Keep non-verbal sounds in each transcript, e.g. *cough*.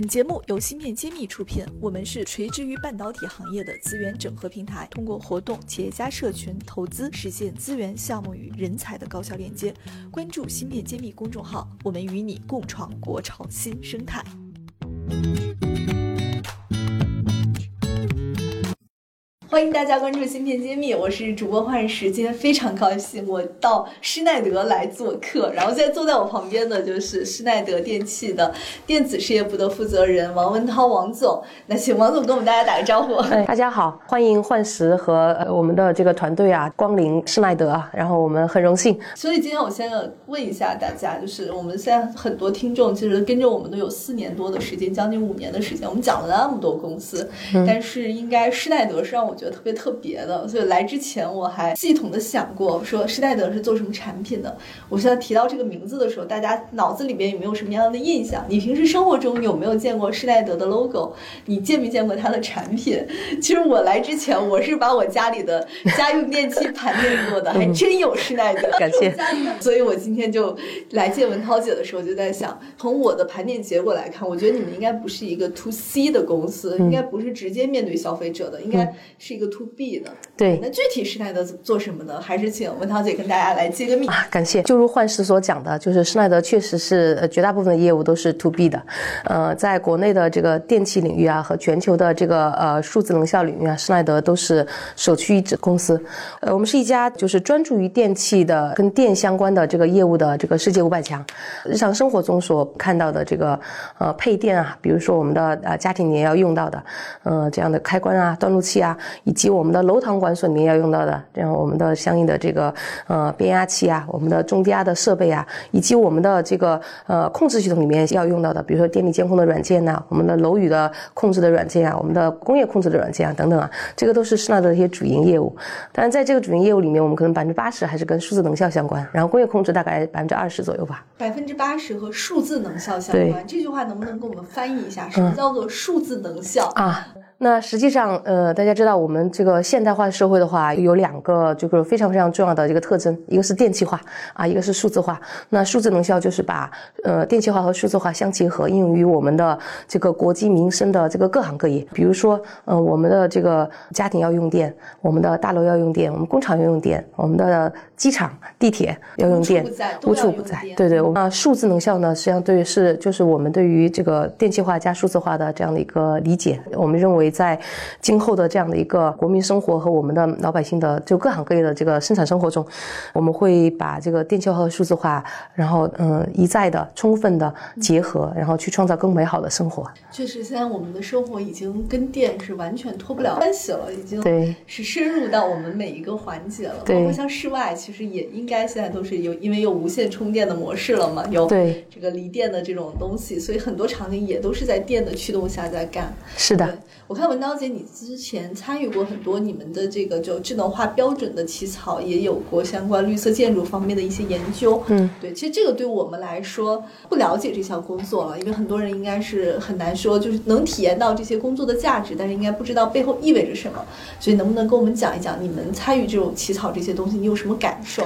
本节目由芯片揭秘出品，我们是垂直于半导体行业的资源整合平台，通过活动、企业家社群、投资，实现资源、项目与人才的高效链接。关注芯片揭秘公众号，我们与你共创国潮新生态。欢迎大家关注芯片揭秘，我是主播幻时。今天非常高兴，我到施耐德来做客。然后现在坐在我旁边的就是施耐德电器的电子事业部的负责人王文涛王总。那请王总跟我们大家打个招呼。哎，*laughs* 大家好，欢迎幻时和我们的这个团队啊光临施耐德啊。然后我们很荣幸。所以今天我先问一下大家，就是我们现在很多听众其实跟着我们都有四年多的时间，将近五年的时间。我们讲了那么多公司，但是应该施耐德是让我。觉得特别特别的，所以来之前我还系统的想过，说施耐德是做什么产品的。我现在提到这个名字的时候，大家脑子里边有没有什么样的印象？你平时生活中有没有见过施耐德的 logo？你见没见过它的产品？其实我来之前，我是把我家里的家用电器盘点过的，还真有施耐德。感谢。所以我今天就来见文涛姐的时候，就在想，从我的盘点结果来看，我觉得你们应该不是一个 to C 的公司，应该不是直接面对消费者的，应该。是 to B 的，对。那具体施耐德做什么呢？还是请文涛姐跟大家来揭个秘。啊，感谢。就如幻时所讲的，就是施耐德确实是呃绝大部分的业务都是 to B 的，呃，在国内的这个电器领域啊，和全球的这个呃数字能效领域啊，施耐德都是首屈一指公司。呃，我们是一家就是专注于电器的跟电相关的这个业务的这个世界五百强。日常生活中所看到的这个呃配电啊，比如说我们的呃家庭里面要用到的，呃这样的开关啊、断路器啊。以及我们的楼堂管所里面要用到的，这样我们的相应的这个呃变压器啊，我们的中低压的设备啊，以及我们的这个呃控制系统里面要用到的，比如说电力监控的软件呐，我们的楼宇的控制的软件啊，我们的工业控制的软件啊等等啊，这个都是施耐德的一些主营业务。当然，在这个主营业务里面，我们可能百分之八十还是跟数字能效相关，然后工业控制大概百分之二十左右吧。百分之八十和数字能效相关，这句话能不能给我们翻译一下？什么叫做数字能效啊？那实际上，呃，大家知道我们这个现代化社会的话，有两个这个非常非常重要的一个特征，一个是电气化啊，一个是数字化。那数字能效就是把呃电气化和数字化相结合，应用于我们的这个国计民生的这个各行各业。比如说，呃，我们的这个家庭要用电，我们的大楼要用电，我们工厂要用电，我们的机场、地铁要用电，无处不在。对对，那数字能效呢，实际上对是就是我们对于这个电气化加数字化的这样的一个理解，我们认为。在今后的这样的一个国民生活和我们的老百姓的就各行各业的这个生产生活中，我们会把这个电气化和数字化，然后嗯一再的充分的结合，然后去创造更美好的生活。确实，现在我们的生活已经跟电是完全脱不了关系了，已经对是深入到我们每一个环节了。包括像室外，其实也应该现在都是有，因为有无线充电的模式了嘛，有对这个离电的这种东西，所以很多场景也都是在电的驱动下在干。是的。我看文刀姐，你之前参与过很多你们的这个就智能化标准的起草，也有过相关绿色建筑方面的一些研究。嗯，对，其实这个对我们来说不了解这项工作了，因为很多人应该是很难说，就是能体验到这些工作的价值，但是应该不知道背后意味着什么。所以能不能跟我们讲一讲，你们参与这种起草这些东西，你有什么感受？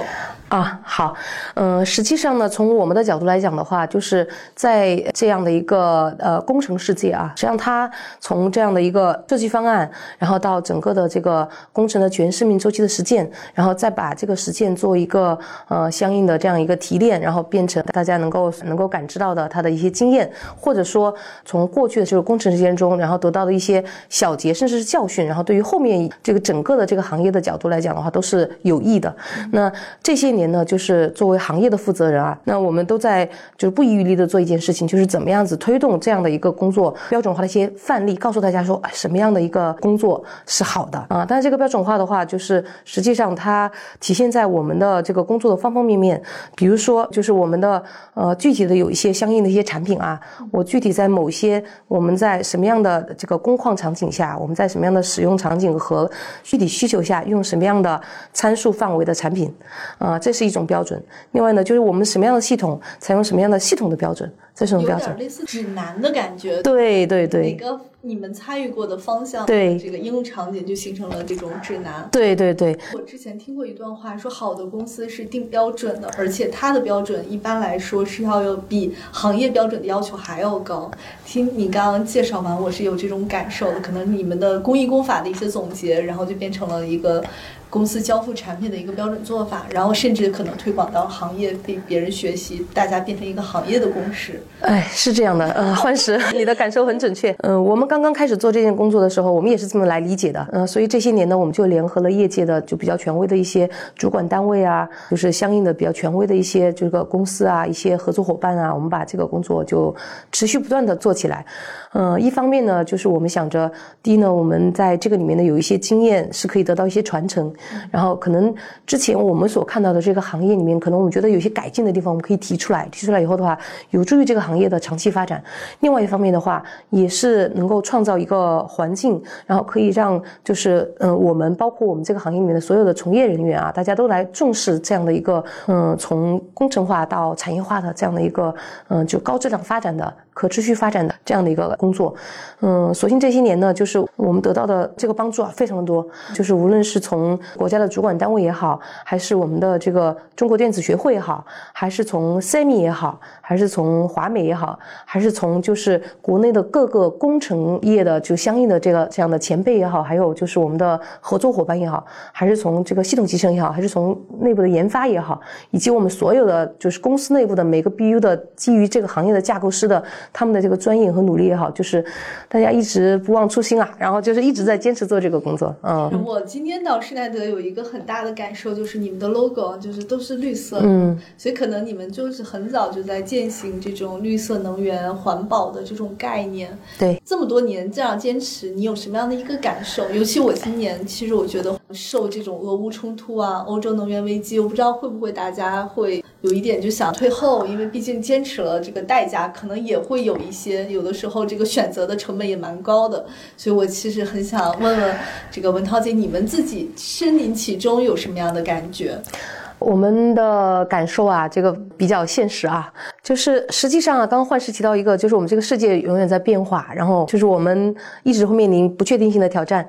啊，好，嗯，实际上呢，从我们的角度来讲的话，就是在这样的一个呃工程世界啊，实际上它从这样的一个设计方案，然后到整个的这个工程的全生命周期的实践，然后再把这个实践做一个呃相应的这样一个提炼，然后变成大家能够能够感知到的它的一些经验，或者说从过去的这个工程实践中，然后得到的一些小结甚至是教训，然后对于后面这个整个的这个行业的角度来讲的话，都是有益的。那这些年。呢，就是作为行业的负责人啊，那我们都在就是不遗余力的做一件事情，就是怎么样子推动这样的一个工作标准化的一些范例，告诉大家说什么样的一个工作是好的啊。但是这个标准化的话，就是实际上它体现在我们的这个工作的方方面面，比如说就是我们的呃具体的有一些相应的一些产品啊，我具体在某些我们在什么样的这个工况场景下，我们在什么样的使用场景和具体需求下用什么样的参数范围的产品啊。这是一种标准。另外呢，就是我们什么样的系统采用什么样的系统的标准，这是种标准。类似指南的感觉。对对对。哪个你们参与过的方向？对这个应用场景就形成了这种指南。对对对。我之前听过一段话，说好的公司是定标准的，而且它的标准一般来说是要有比行业标准的要求还要高。听你刚刚介绍完，我是有这种感受的。可能你们的工艺工法的一些总结，然后就变成了一个。公司交付产品的一个标准做法，然后甚至可能推广到行业，被别人学习，大家变成一个行业的共识。哎，是这样的，呃，*laughs* 幻石，你的感受很准确。嗯，我们刚刚刚开始做这件工作的时候，我们也是这么来理解的。嗯，所以这些年呢，我们就联合了业界的就比较权威的一些主管单位啊，就是相应的比较权威的一些这个公司啊，一些合作伙伴啊，我们把这个工作就持续不断的做起来。嗯，一方面呢，就是我们想着，第一呢，我们在这个里面呢有一些经验是可以得到一些传承。然后可能之前我们所看到的这个行业里面，可能我们觉得有些改进的地方，我们可以提出来。提出来以后的话，有助于这个行业的长期发展。另外一方面的话，也是能够创造一个环境，然后可以让就是嗯，我们包括我们这个行业里面的所有的从业人员啊，大家都来重视这样的一个嗯，从工程化到产业化的这样的一个嗯，就高质量发展的。可持续发展的这样的一个工作，嗯，所幸这些年呢，就是我们得到的这个帮助啊，非常的多。就是无论是从国家的主管单位也好，还是我们的这个中国电子学会也好，还是从 SEMI 也好，还是从华美也好，还是从就是国内的各个工程业的就相应的这个这样的前辈也好，还有就是我们的合作伙伴也好，还是从这个系统集成也好，还是从内部的研发也好，以及我们所有的就是公司内部的每个 BU 的基于这个行业的架构师的。他们的这个专业和努力也好，就是大家一直不忘初心啊，然后就是一直在坚持做这个工作。嗯，我今天到施耐德有一个很大的感受，就是你们的 logo 就是都是绿色，嗯，所以可能你们就是很早就在践行这种绿色能源、环保的这种概念。对，这么多年这样坚持，你有什么样的一个感受？尤其我今年，其实我觉得受这种俄乌冲突啊、欧洲能源危机，我不知道会不会大家会有一点就想退后，因为毕竟坚持了这个代价，可能也会。会有一些，有的时候这个选择的成本也蛮高的，所以我其实很想问问这个文涛姐，你们自己身临其中有什么样的感觉？我们的感受啊，这个比较现实啊，就是实际上啊，刚刚幻师提到一个，就是我们这个世界永远在变化，然后就是我们一直会面临不确定性的挑战，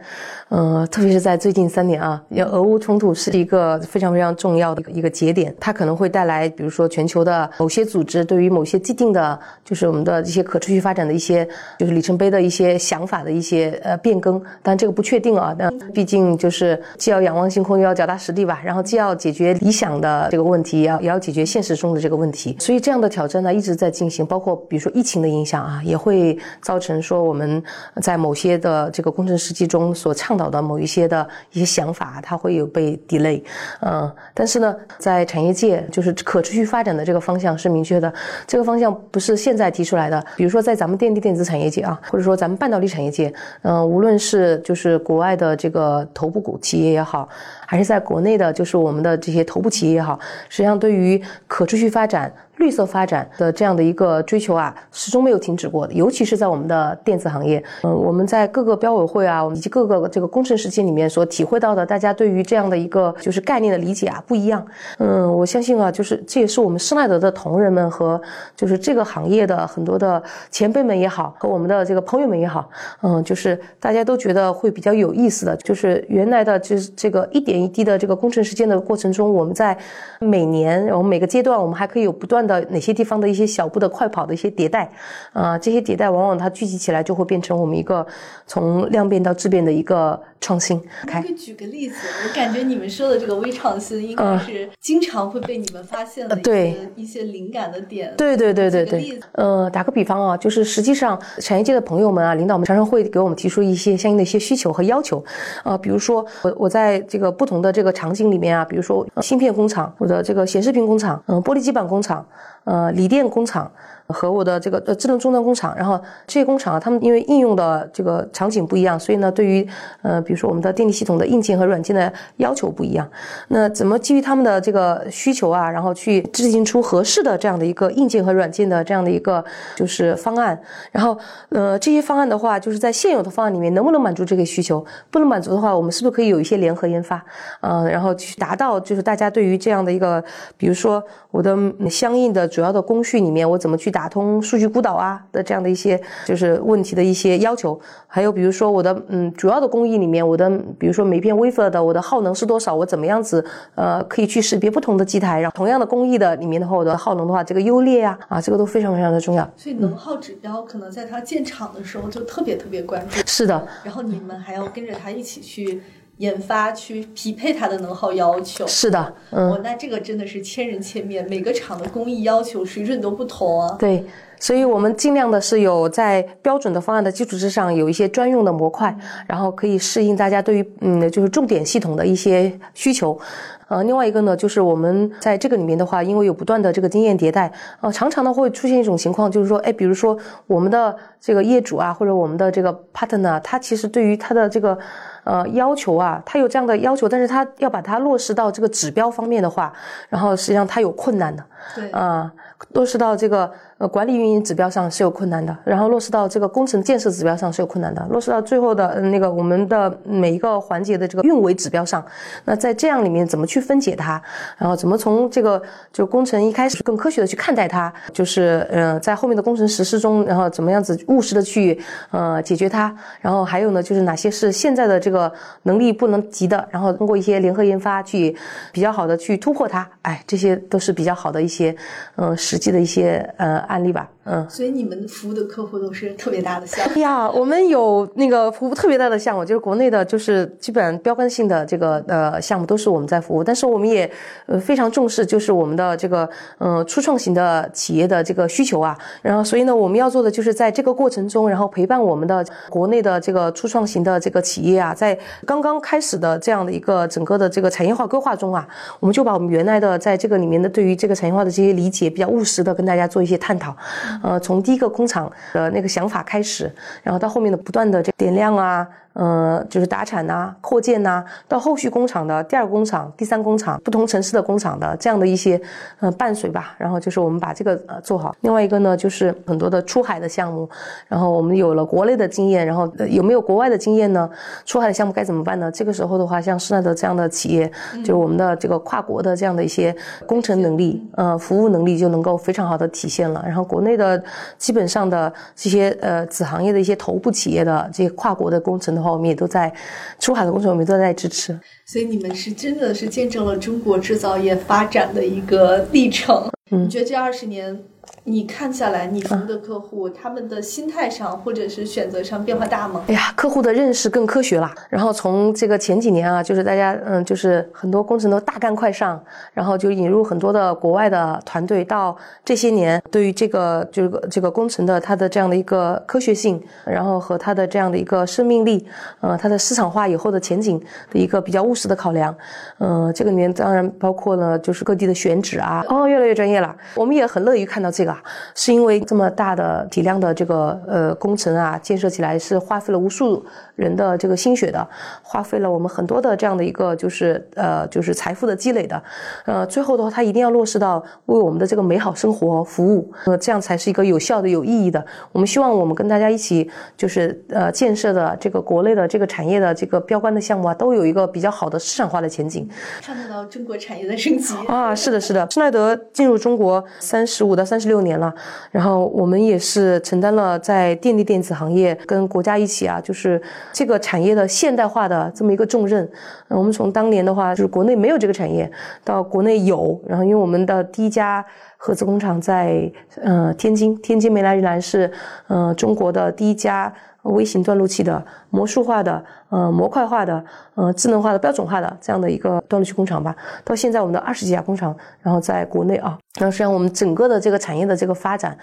呃，特别是在最近三年啊，俄乌冲突是一个非常非常重要的一个节点，它可能会带来，比如说全球的某些组织对于某些既定的，就是我们的一些可持续发展的一些就是里程碑的一些想法的一些呃变更，但这个不确定啊，但毕竟就是既要仰望星空，又要脚踏实地吧，然后既要解决理想。讲的这个问题，也要也要解决现实中的这个问题，所以这样的挑战呢一直在进行，包括比如说疫情的影响啊，也会造成说我们在某些的这个工程实际中所倡导的某一些的一些想法，它会有被 delay，嗯，但是呢，在产业界就是可持续发展的这个方向是明确的，这个方向不是现在提出来的，比如说在咱们电力电子产业界啊，或者说咱们半导体产业界，嗯，无论是就是国外的这个头部股企业也好。还是在国内的，就是我们的这些头部企业也好，实际上对于可持续发展。绿色发展的这样的一个追求啊，始终没有停止过的，尤其是在我们的电子行业。嗯，我们在各个标委会啊，以及各个这个工程实践里面所体会到的，大家对于这样的一个就是概念的理解啊不一样。嗯，我相信啊，就是这也是我们施耐德的同仁们和就是这个行业的很多的前辈们也好，和我们的这个朋友们也好，嗯，就是大家都觉得会比较有意思的，就是原来的就是这个一点一滴的这个工程实践的过程中，我们在每年然后每个阶段，我们还可以有不断。到哪些地方的一些小步的快跑的一些迭代，啊，这些迭代往往它聚集起来就会变成我们一个从量变到质变的一个创新。可以举个例子，我感觉你们说的这个微创新应该是经常会被你们发现的一些一些灵感的点。对对对对对。呃，打个比方啊，就是实际上产业界的朋友们啊，领导们常常会给我们提出一些相应的一些需求和要求。啊，比如说我我在这个不同的这个场景里面啊，比如说芯片工厂或者这个显示屏工厂，嗯，玻璃基板工厂。呃锂电工厂。和我的这个呃智能终端工厂，然后这些工厂啊，他们因为应用的这个场景不一样，所以呢，对于呃比如说我们的电力系统的硬件和软件的要求不一样。那怎么基于他们的这个需求啊，然后去制定出合适的这样的一个硬件和软件的这样的一个就是方案？然后呃这些方案的话，就是在现有的方案里面能不能满足这个需求？不能满足的话，我们是不是可以有一些联合研发？嗯，然后去达到就是大家对于这样的一个，比如说我的相应的主要的工序里面，我怎么去？打通数据孤岛啊的这样的一些就是问题的一些要求，还有比如说我的嗯主要的工艺里面，我的比如说每片 wafer 的我的耗能是多少，我怎么样子呃可以去识别不同的机台，然后同样的工艺的里面的话，我的耗能的话这个优劣呀啊这个都非常非常的重要。所以能耗指标可能在它建厂的时候就特别特别关注。是的。然后你们还要跟着他一起去。研发去匹配它的能耗要求，是的，嗯，那这个真的是千人千面，每个厂的工艺要求水准都不同啊。对，所以我们尽量的是有在标准的方案的基础之上，有一些专用的模块，然后可以适应大家对于嗯就是重点系统的一些需求。呃，另外一个呢，就是我们在这个里面的话，因为有不断的这个经验迭代，呃，常常呢会出现一种情况，就是说，哎，比如说我们的这个业主啊，或者我们的这个 partner，他其实对于他的这个。呃，要求啊，他有这样的要求，但是他要把它落实到这个指标方面的话，然后实际上他有困难的，对，啊，落实到这个。呃，管理运营指标上是有困难的，然后落实到这个工程建设指标上是有困难的，落实到最后的那个我们的每一个环节的这个运维指标上，那在这样里面怎么去分解它，然后怎么从这个就工程一开始更科学的去看待它，就是呃在后面的工程实施中，然后怎么样子务实的去呃解决它，然后还有呢就是哪些是现在的这个能力不能及的，然后通过一些联合研发去比较好的去突破它，哎，这些都是比较好的一些呃实际的一些呃。案例吧，嗯，所以你们服务的客户都是特别大的项目呀。我们有那个服务特别大的项目，就是国内的，就是基本上标杆性的这个呃项目都是我们在服务。但是我们也呃非常重视，就是我们的这个嗯初创型的企业的这个需求啊。然后所以呢，我们要做的就是在这个过程中，然后陪伴我们的国内的这个初创型的这个企业啊，在刚刚开始的这样的一个整个的这个产业化规划中啊，我们就把我们原来的在这个里面的对于这个产业化的这些理解，比较务实的跟大家做一些。探讨，呃，从第一个工厂的那个想法开始，然后到后面的不断的这点亮啊。呃，就是达产呐、扩建呐，到后续工厂的第二工厂、第三工厂，不同城市的工厂的这样的一些呃伴随吧。然后就是我们把这个呃做好。另外一个呢，就是很多的出海的项目。然后我们有了国内的经验，然后有没有国外的经验呢？出海的项目该怎么办呢？这个时候的话，像施耐德这样的企业，就是我们的这个跨国的这样的一些工程能力、呃服务能力就能够非常好的体现了。然后国内的基本上的这些呃子行业的一些头部企业的这些跨国的工程的。我们也都在出海的过程，我们都在支持。所以你们是真的是见证了中国制造业发展的一个历程。你觉得这二十年？你看下来，你服务的客户他们的心态上或者是选择上变化大吗？哎呀，客户的认识更科学了。然后从这个前几年啊，就是大家嗯，就是很多工程都大干快上，然后就引入很多的国外的团队。到这些年，对于这个就是这个工程的它的这样的一个科学性，然后和它的这样的一个生命力，呃，它的市场化以后的前景的一个比较务实的考量。嗯，这个里面当然包括了就是各地的选址啊，哦，越来越专业了。我们也很乐于看到这个。是因为这么大的体量的这个呃工程啊，建设起来是花费了无数人的这个心血的，花费了我们很多的这样的一个就是呃就是财富的积累的，呃最后的话它一定要落实到为我们的这个美好生活服务，呃这样才是一个有效的有意义的。我们希望我们跟大家一起就是呃建设的这个国内的这个产业的这个标杆的项目啊，都有一个比较好的市场化的前景，看到中国产业的升级啊，是的，是的，施耐德进入中国三十五到三十六年。了，然后我们也是承担了在电力电子行业跟国家一起啊，就是这个产业的现代化的这么一个重任。我们从当年的话，就是国内没有这个产业，到国内有，然后因为我们的第一家合资工厂在呃天津，天津梅来日兰是呃中国的第一家。微型断路器的、魔术化的、呃模块化的、呃智能化的、标准化的这样的一个断路器工厂吧。到现在，我们的二十几家工厂，然后在国内啊，然后实际上我们整个的这个产业的这个发展，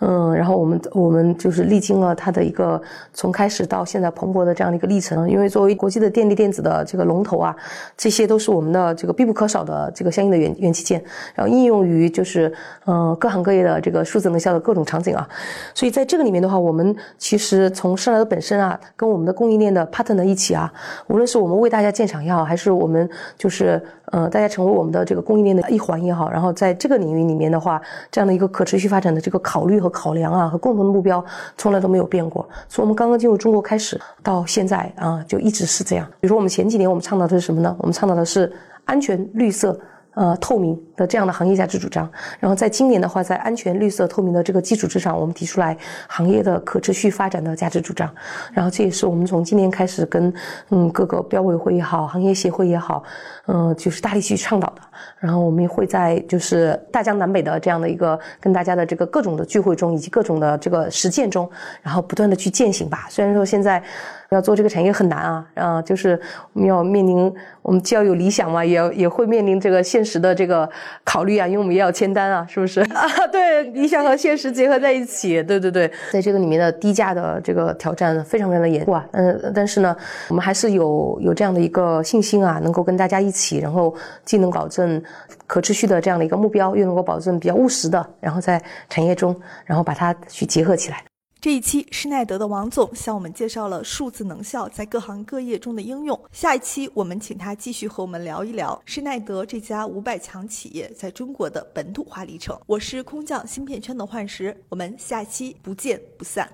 嗯，然后我们我们就是历经了它的一个从开始到现在蓬勃的这样的一个历程。因为作为国际的电力电子的这个龙头啊，这些都是我们的这个必不可少的这个相应的元元器件，然后应用于就是呃各行各业的这个数字能效的各种场景啊。所以在这个里面的话，我们其实从上来的本身啊，跟我们的供应链的 partner 一起啊，无论是我们为大家建厂也好，还是我们就是呃大家成为我们的这个供应链的一环也好，然后在这个领域里面的话，这样的一个可持续发展的这个考虑和考量啊，和共同的目标从来都没有变过。从我们刚刚进入中国开始到现在啊，就一直是这样。比如说我们前几年我们倡导的是什么呢？我们倡导的是安全、绿色。呃，透明的这样的行业价值主张，然后在今年的话，在安全、绿色、透明的这个基础之上，我们提出来行业的可持续发展的价值主张，然后这也是我们从今年开始跟嗯各个标委会也好，行业协会也好，嗯，就是大力去倡导的。然后我们也会在就是大江南北的这样的一个跟大家的这个各种的聚会中，以及各种的这个实践中，然后不断的去践行吧。虽然说现在。要做这个产业很难啊，啊，就是我们要面临，我们既要有理想嘛，也要也会面临这个现实的这个考虑啊，因为我们也要签单啊，是不是 *laughs* 啊？对，理想和现实结合在一起，对对对，在这个里面的低价的这个挑战非常非常的严酷啊，嗯，但是呢，我们还是有有这样的一个信心啊，能够跟大家一起，然后既能保证可持续的这样的一个目标，又能够保证比较务实的，然后在产业中，然后把它去结合起来。这一期施耐德的王总向我们介绍了数字能效在各行各业中的应用。下一期我们请他继续和我们聊一聊施耐德这家五百强企业在中国的本土化历程。我是空降芯片圈的幻石，我们下期不见不散。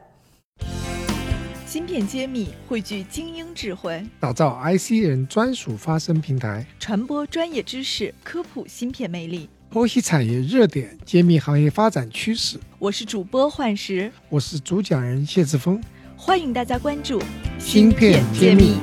芯片揭秘，汇聚精英智慧，打造 IC 人专属发声平台，传播专业知识，科普芯片魅力。剖析产业热点，揭秘行业发展趋势。我是主播幻石，我是主讲人谢志峰，欢迎大家关注《芯片揭秘》。